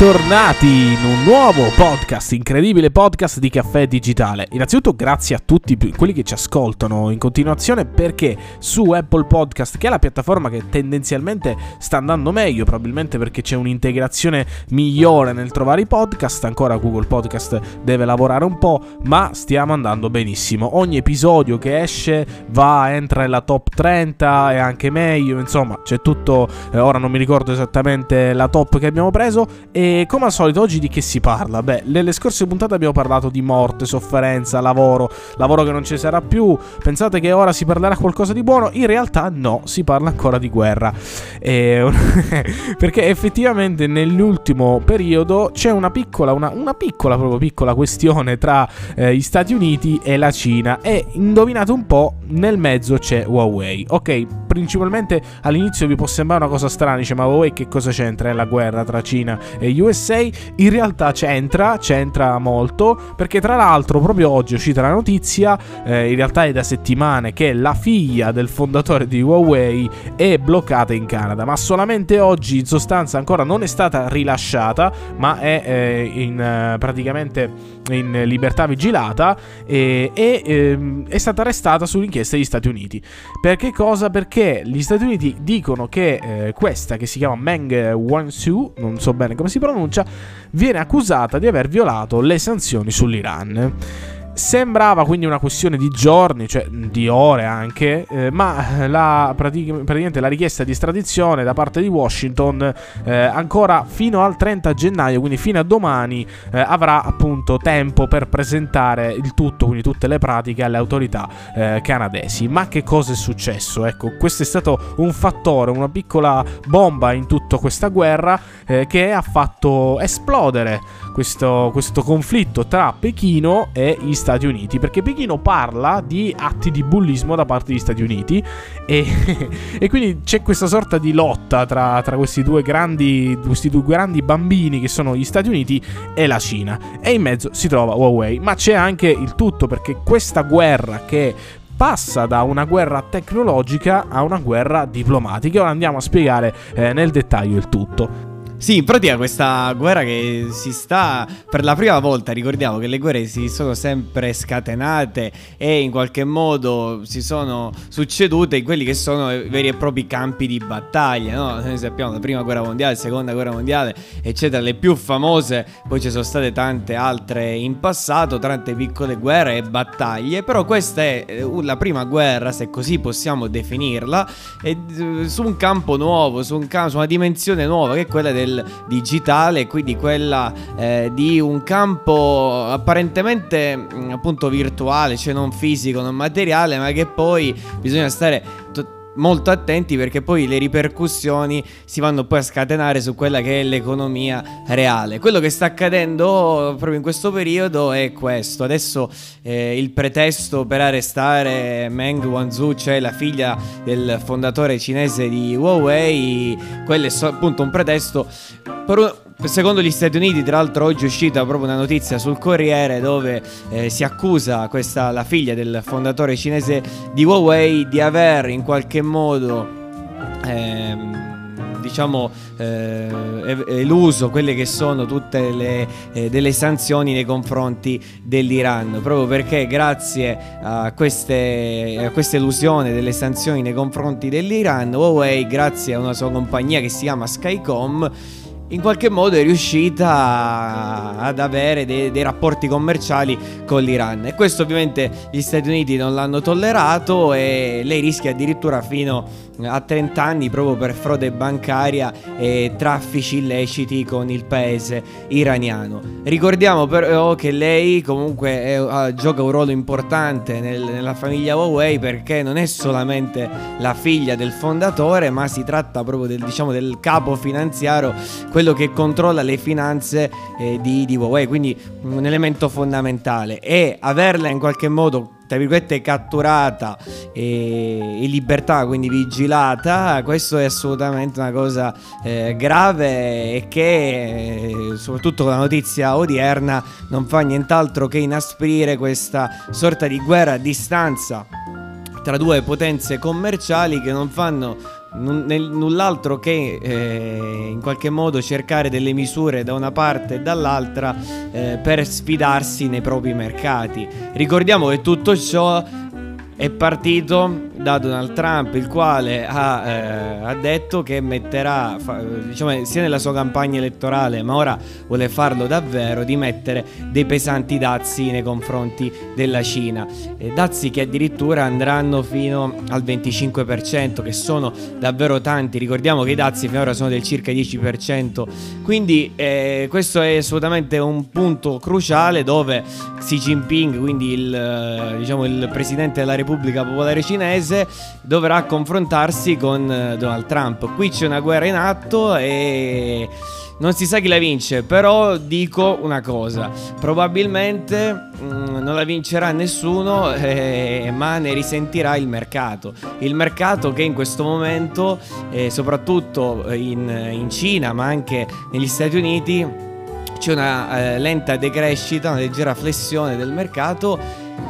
bentornati in un nuovo podcast, incredibile podcast di Caffè Digitale. Innanzitutto grazie a tutti quelli che ci ascoltano in continuazione perché su Apple Podcast, che è la piattaforma che tendenzialmente sta andando meglio, probabilmente perché c'è un'integrazione migliore nel trovare i podcast, ancora Google Podcast deve lavorare un po', ma stiamo andando benissimo. Ogni episodio che esce va, entra nella top 30 e anche meglio, insomma c'è tutto, eh, ora non mi ricordo esattamente la top che abbiamo preso e come al solito oggi di che si parla? Beh, nelle scorse puntate abbiamo parlato di morte, sofferenza, lavoro, lavoro che non ci sarà più. Pensate che ora si parlerà qualcosa di buono? In realtà no, si parla ancora di guerra. E... perché effettivamente nell'ultimo periodo c'è una piccola, una, una piccola, proprio piccola questione tra eh, gli Stati Uniti e la Cina. E indovinate un po', nel mezzo c'è Huawei. Ok, principalmente all'inizio vi può sembrare una cosa strana, dice ma Huawei che cosa c'entra nella guerra tra Cina e USA, in realtà c'entra, c'entra molto, perché tra l'altro proprio oggi è uscita la notizia, eh, in realtà è da settimane, che la figlia del fondatore di Huawei è bloccata in Canada, ma solamente oggi in sostanza ancora non è stata rilasciata, ma è eh, in, eh, praticamente in libertà vigilata e, e eh, è stata arrestata sull'inchiesta degli Stati Uniti. Perché cosa? Perché gli Stati Uniti dicono che eh, questa, che si chiama Meng Wanzhou, non so bene come si pronuncia, viene accusata di aver violato le sanzioni sull'Iran. Sembrava quindi una questione di giorni, cioè di ore anche, eh, ma la, praticamente la richiesta di estradizione da parte di Washington eh, ancora fino al 30 gennaio, quindi fino a domani, eh, avrà appunto tempo per presentare il tutto, quindi tutte le pratiche alle autorità eh, canadesi. Ma che cosa è successo? Ecco, questo è stato un fattore, una piccola bomba in tutta questa guerra eh, che ha fatto esplodere questo, questo conflitto tra Pechino e gli Stati Uniti, perché Pechino parla di atti di bullismo da parte degli Stati Uniti e, e quindi c'è questa sorta di lotta tra, tra questi, due grandi, questi due grandi bambini che sono gli Stati Uniti e la Cina e in mezzo si trova Huawei, ma c'è anche il tutto perché questa guerra che passa da una guerra tecnologica a una guerra diplomatica. Ora andiamo a spiegare eh, nel dettaglio il tutto. Sì, in pratica questa guerra che si sta per la prima volta, ricordiamo che le guerre si sono sempre scatenate e in qualche modo si sono succedute in quelli che sono veri e propri campi di battaglia, no? Noi sappiamo la prima guerra mondiale, la seconda guerra mondiale, eccetera, le più famose, poi ci sono state tante altre in passato, tante piccole guerre e battaglie, però questa è eh, la prima guerra, se così possiamo definirla, eh, su un campo nuovo, su, un campo, su una dimensione nuova che è quella del del digitale, quindi quella eh, di un campo apparentemente mm, appunto virtuale, cioè non fisico, non materiale, ma che poi bisogna stare molto attenti perché poi le ripercussioni si vanno poi a scatenare su quella che è l'economia reale. Quello che sta accadendo proprio in questo periodo è questo. Adesso eh, il pretesto per arrestare Meng Wanzhou, cioè la figlia del fondatore cinese di Huawei, quello è so- appunto un pretesto per un Secondo gli Stati Uniti, tra l'altro, oggi è uscita proprio una notizia sul Corriere dove eh, si accusa questa, la figlia del fondatore cinese di Huawei di aver in qualche modo. Ehm, diciamo eh, eluso quelle che sono tutte le eh, delle sanzioni nei confronti dell'Iran proprio perché grazie a queste a questa elusione delle sanzioni nei confronti dell'Iran Huawei grazie a una sua compagnia che si chiama Skycom in qualche modo è riuscita ad avere dei, dei, rapporti commerciali con l'Iran. E questo ovviamente gli Stati Uniti non l'hanno tollerato e lei rischia addirittura fino a 30 anni proprio per frode bancaria e traffici illeciti con il paese iraniano. Ricordiamo però che lei comunque è, gioca un ruolo importante nel, nella famiglia Huawei perché non è solamente la figlia del fondatore ma si tratta proprio del, diciamo, del capo finanziario, quello che controlla le finanze eh, di, di Huawei, quindi un elemento fondamentale e averla in qualche modo tra virgolette catturata e in libertà, quindi vigilata, questo è assolutamente una cosa eh, grave e che eh, soprattutto con la notizia odierna non fa nient'altro che inasprire questa sorta di guerra a distanza tra due potenze commerciali che non fanno null'altro che eh, in qualche modo cercare delle misure da una parte e dall'altra eh, per sfidarsi nei propri mercati. Ricordiamo che tutto ciò è partito da Donald Trump, il quale ha, eh, ha detto che metterà, fa, diciamo, sia nella sua campagna elettorale, ma ora vuole farlo davvero, di mettere dei pesanti dazi nei confronti della Cina. E dazi che addirittura andranno fino al 25%, che sono davvero tanti. Ricordiamo che i dazi finora sono del circa 10%. Quindi eh, questo è assolutamente un punto cruciale dove Xi Jinping, quindi il, diciamo, il presidente della Repubblica Popolare Cinese dovrà confrontarsi con eh, Donald Trump. Qui c'è una guerra in atto e non si sa chi la vince, però dico una cosa, probabilmente mh, mm, non la vincerà nessuno, eh, ma ne risentirà il mercato. Il mercato che in questo momento, eh, soprattutto in, in, Cina, ma anche negli Stati Uniti, c'è una eh, lenta decrescita, una leggera flessione del mercato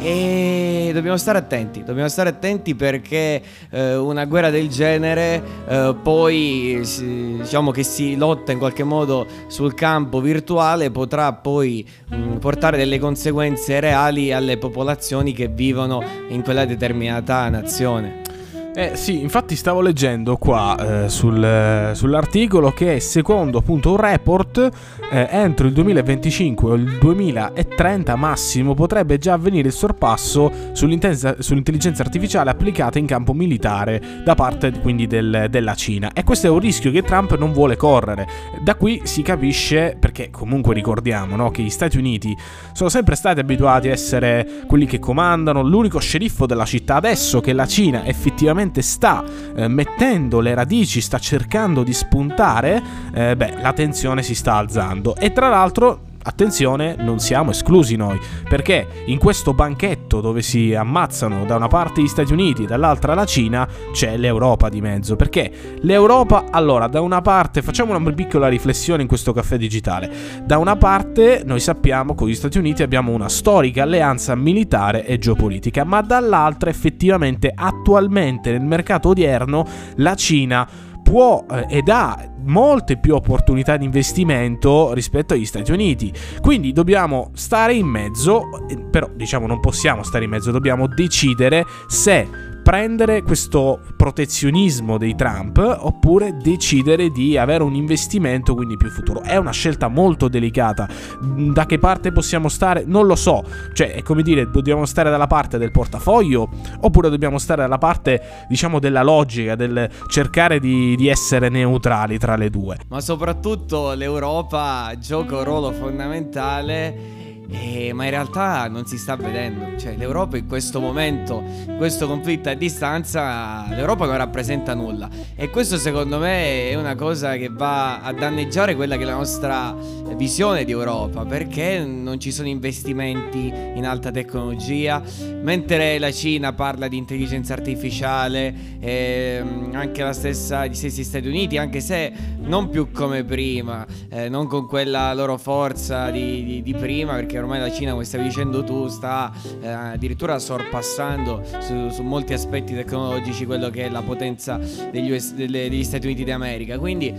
e dobbiamo stare attenti, dobbiamo stare attenti perché eh, una guerra del genere eh, poi si, diciamo che si lotta in qualche modo sul campo virtuale potrà poi mh, portare delle conseguenze reali alle popolazioni che vivono in quella determinata nazione. Eh sì, infatti stavo leggendo qua eh, sul, eh, sull'articolo che secondo appunto un report eh, entro il 2025 o il 2030 massimo potrebbe già avvenire il sorpasso sull'intelligenza artificiale applicata in campo militare da parte quindi del, della Cina e questo è un rischio che Trump non vuole correre. Da qui si capisce perché comunque ricordiamo no, che gli Stati Uniti sono sempre stati abituati a essere quelli che comandano, l'unico sceriffo della città adesso che la Cina effettivamente veramente sta eh, mettendo le radici, sta cercando di spuntare, eh, beh, la tensione si sta alzando. E tra l'altro attenzione, non siamo esclusi noi, perché in questo banchetto dove si ammazzano da una parte gli Stati Uniti dall'altra la Cina, c'è l'Europa di mezzo. Perché l'Europa, allora, da una parte, facciamo una piccola riflessione in questo caffè digitale, da una parte noi sappiamo che con gli Stati Uniti abbiamo una storica alleanza militare e geopolitica, ma dall'altra effettivamente attualmente nel mercato odierno la Cina può eh, ed ha molte più opportunità di investimento rispetto agli Stati Uniti. Quindi dobbiamo stare in mezzo, eh, però diciamo non possiamo stare in mezzo, dobbiamo decidere se prendere questo protezionismo dei Trump oppure decidere di avere un investimento quindi più futuro. È una scelta molto delicata. Da che parte possiamo stare? Non lo so. Cioè, è come dire, dobbiamo stare dalla parte del portafoglio oppure dobbiamo stare dalla parte, diciamo, della logica, del cercare di, di essere neutrali tra le due. Ma soprattutto l'Europa gioca un ruolo fondamentale eh, ma in realtà non si sta vedendo. Cioè, l'Europa in questo momento, questo conflitto a distanza, l'Europa non rappresenta nulla. E questo secondo me è una cosa che va a danneggiare quella che è la nostra visione di Europa, perché non ci sono investimenti in alta tecnologia, mentre la Cina parla di intelligenza artificiale, eh, anche la stessa gli stessi Stati Uniti, anche se non più come prima, eh, non con quella loro forza di, di, di prima, perché ormai la Cina, come stavi dicendo tu, sta eh, addirittura sorpassando su, su, molti aspetti tecnologici quello che è la potenza degli, US, delle, degli Stati Uniti d'America. Quindi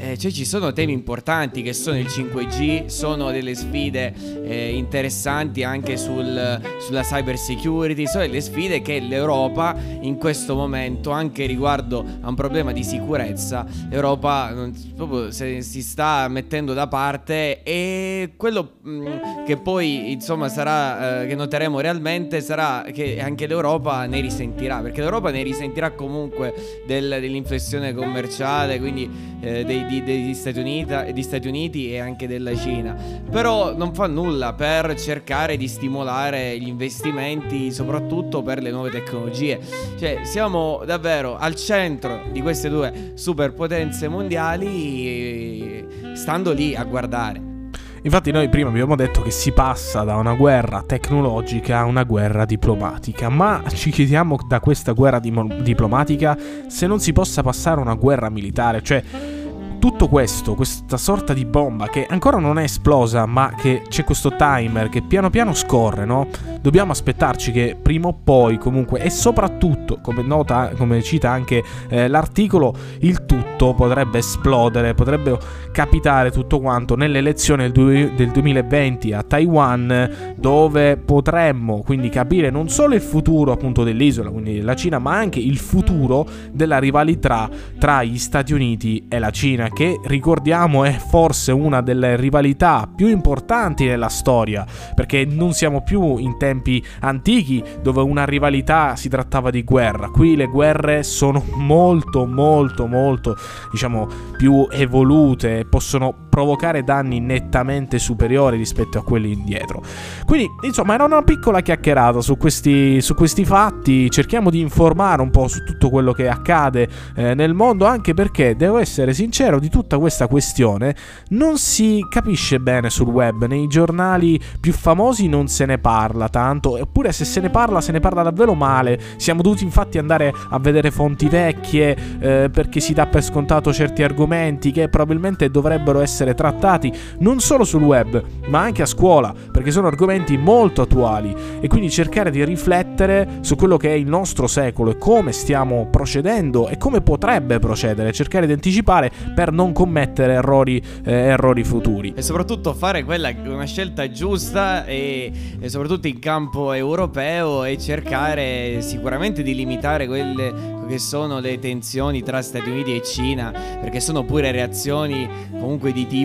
eh, cioè ci sono temi importanti che sono il 5G, sono delle sfide eh, interessanti anche sul, sulla cyber security, sono delle sfide che l'Europa in questo momento, anche riguardo a un problema di sicurezza, l'Europa non, proprio si sta mettendo da parte e quello mh, mm, che poi insomma sarà, eh, che noteremo realmente sarà che anche l'Europa ne risentirà, perché l'Europa ne risentirà comunque del, dell'inflessione commerciale, quindi eh, dei dei, degli Stati Uniti, degli Stati Uniti e anche della Cina. Però non fa nulla per cercare di stimolare gli investimenti, soprattutto per le nuove tecnologie. Cioè, siamo davvero al centro di queste due superpotenze mondiali, stando lì a guardare. Infatti noi prima abbiamo detto che si passa da una guerra tecnologica a una guerra diplomatica, ma ci chiediamo da questa guerra di- diplomatica se non si possa passare a una guerra militare, cioè Тут tutto questo, questa sorta di bomba che ancora non è esplosa, ma che c'è questo timer che piano piano scorre, no? Dobbiamo aspettarci che prima o poi, comunque, e soprattutto, come nota, come cita anche eh, l'articolo, il tutto potrebbe esplodere, potrebbe capitare tutto quanto nelle elezioni del, del 2020 a Taiwan, dove potremmo quindi capire non solo il futuro appunto dell'isola, quindi della Cina, ma anche il futuro della rivalità tra gli Stati Uniti e la Cina, che ricordiamo è forse una delle rivalità più importanti nella storia, perché non siamo più in tempi antichi dove una rivalità si trattava di guerra, qui le guerre sono molto molto molto diciamo più evolute, possono provocare danni nettamente superiori rispetto a quelli indietro. Quindi, insomma, era una piccola chiacchierata su questi, su questi fatti. Cerchiamo di informare un po' su tutto quello che accade eh, nel mondo, anche perché devo essere sincero, di tutta questa questione non si capisce bene sul web. Nei giornali più famosi non se ne parla tanto, eppure se se ne parla, se ne parla davvero male. Siamo dovuti infatti andare a vedere fonti vecchie eh, perché si dà per scontato certi argomenti che probabilmente dovrebbero essere essere trattati non solo sul web, ma anche a scuola, perché sono argomenti molto attuali e quindi cercare di riflettere su quello che è il nostro secolo e come stiamo procedendo e come potrebbe procedere, cercare di anticipare per non commettere errori, eh, errori futuri. E soprattutto fare quella una scelta giusta e, e soprattutto in campo europeo e cercare sicuramente di limitare quelle che sono le tensioni tra Stati Uniti e Cina, perché sono pure reazioni comunque di tipo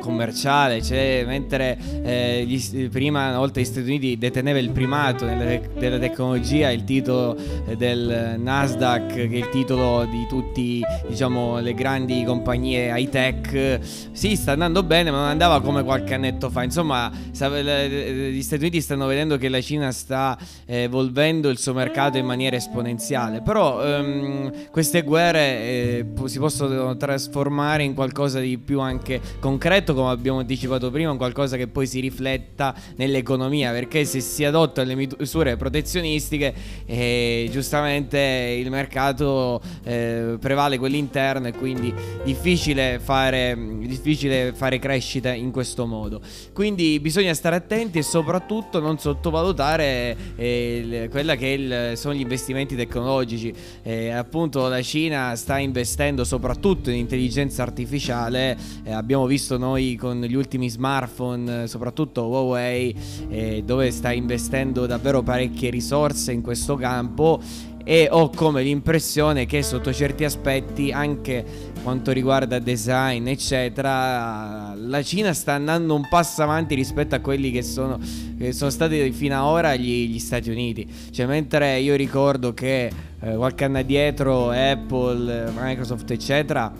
commerciale, cioè mentre eh, gli, prima una volta gli Stati Uniti deteneva il primato nelle, della tecnologia, il titolo eh, del Nasdaq, che è il titolo di tutte diciamo, le grandi compagnie high tech, sì sta andando bene ma non andava come qualche annetto fa, insomma gli Stati Uniti stanno vedendo che la Cina sta evolvendo il suo mercato in maniera esponenziale, però um, queste guerre eh, si possono trasformare in qualcosa di più anche concreto, come abbiamo anticipato prima, in qualcosa che poi si rifletta nell'economia, perché se si adottano le misure protezionistiche, eh, giustamente il mercato eh, prevale quell'interno e quindi difficile fare, difficile fare crescita in questo modo. Quindi bisogna stare attenti e soprattutto non sottovalutare eh, quella che il, sono gli investimenti tecnologici. Eh, appunto la Cina sta investendo soprattutto in intelligenza artificiale, eh, abbiamo visto noi con gli ultimi smartphone, soprattutto Huawei, eh, dove sta investendo davvero parecchie risorse in questo campo. E ho come l'impressione che sotto certi aspetti anche quanto riguarda design eccetera la Cina sta andando un passo avanti rispetto a quelli che sono, che sono stati fino ad ora gli, gli, Stati Uniti. Cioè mentre io ricordo che eh, qualche anno addietro Apple Microsoft eccetera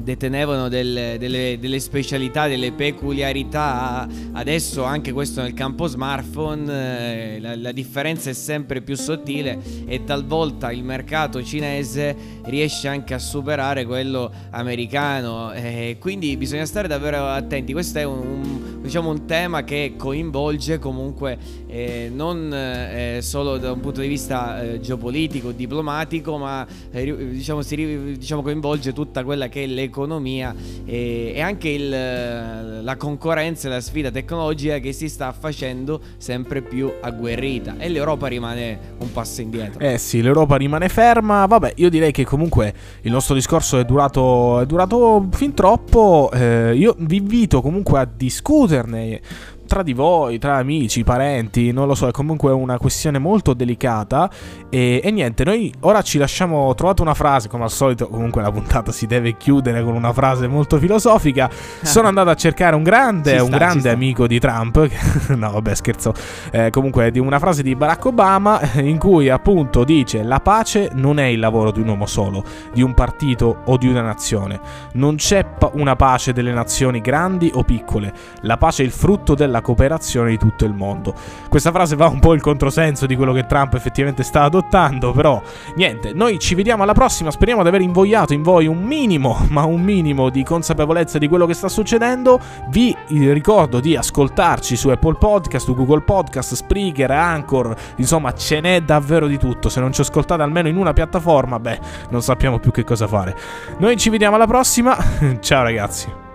detenevano del, delle, delle, specialità, delle peculiarità. Adesso anche questo nel campo smartphone, eh, la, la, differenza è sempre più sottile e talvolta il mercato cinese riesce anche a superare quello americano. Eh, quindi bisogna stare davvero attenti. Questo è un, un, diciamo, un tema che coinvolge comunque eh, non eh, solo da un punto di vista eh, geopolitico, diplomatico, ma eh, diciamo, si, diciamo, coinvolge tutta quella che è le l'economia e, anche il, la concorrenza e la sfida tecnologica che si sta facendo sempre più agguerrita e l'Europa rimane un passo indietro. Eh sì, l'Europa rimane ferma. Vabbè, io direi che comunque il nostro discorso è durato, è durato fin troppo. Eh, io vi invito comunque a discuterne tra di voi, tra amici, parenti, non lo so, è comunque una questione molto delicata. E, e, niente, noi ora ci lasciamo. Ho trovato una frase, come al solito, comunque la puntata si deve chiudere con una frase molto filosofica. Sono andato a cercare un grande, sta, un grande amico di Trump. no, vabbè, scherzo. Eh, comunque, di una frase di Barack Obama in cui appunto dice: La pace non è il lavoro di un uomo solo, di un partito o di una nazione. Non c'è pa- una pace delle nazioni grandi o piccole. La pace è il frutto della la cooperazione di tutto il mondo. Questa frase va un po' il controsenso di quello che Trump effettivamente sta adottando, però niente, noi ci vediamo alla prossima, speriamo di aver invogliato in voi un minimo, ma un minimo di consapevolezza di quello che sta succedendo. Vi ricordo di ascoltarci su Apple Podcast, su Google Podcast, Spreaker, Anchor, insomma ce n'è davvero di tutto. Se non ci ascoltate almeno in una piattaforma, beh, non sappiamo più che cosa fare. Noi ci vediamo alla prossima. Ciao ragazzi.